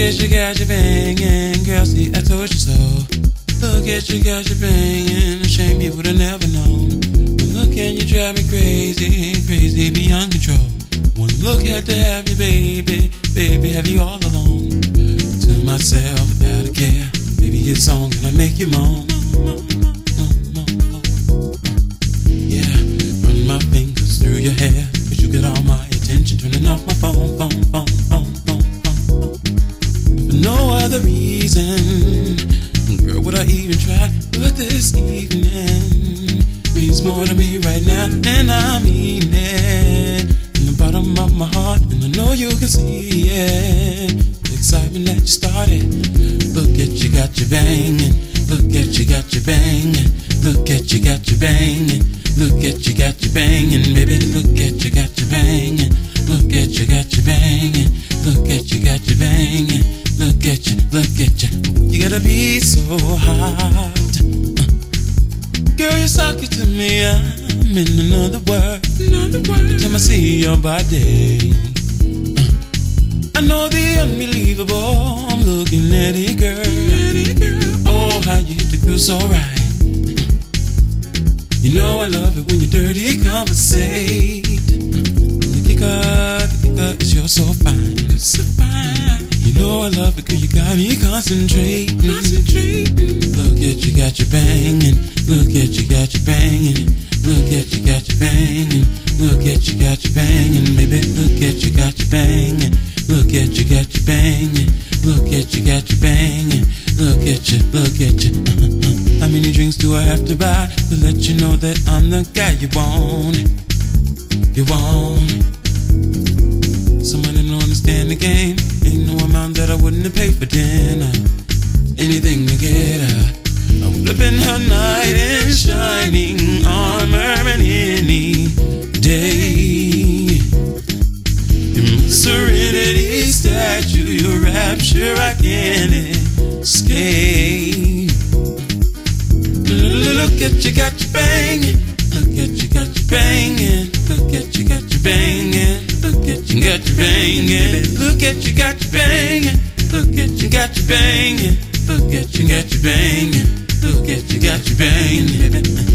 at you, got you banging. Girl, see, I told you so. Look at you, got you banging. A shame you would've never known. One look and you drive me crazy, crazy beyond control. One look had to have you, baby, baby, have you all alone. To myself, without a care. Maybe it's song gonna make you moan. at you got you banging. Look at you got you banging. Look at you got you banging. Look at you got you banging.